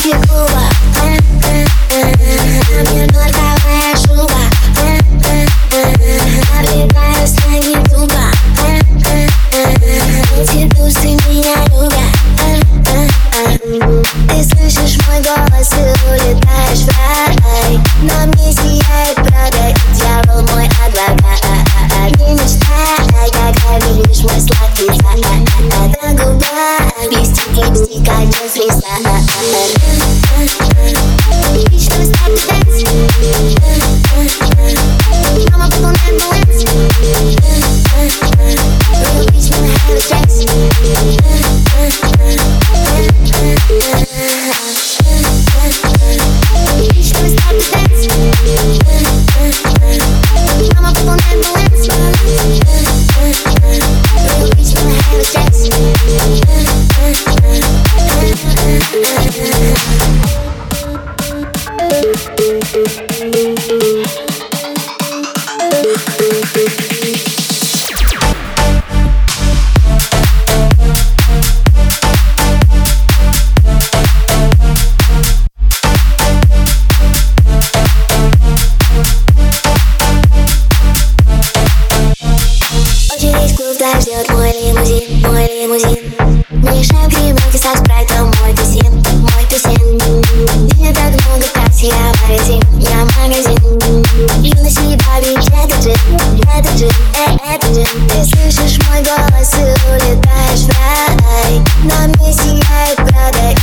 фигура Обернуть правая шуба Обливаю слаги дуба Эти тусы меня любят. Ты слышишь мой голос и улетаешь в рай. Но мне сияет Тебя ждет мой лимузин, мой лимузин. Не шепчи мне писать про мой песен, мой песен. Не так много такси я магазин, я магазин Юноси, баби, это джин, это джин, э, это джин. Ты слышишь мой голос и улетаешь в рай. На не сияет правда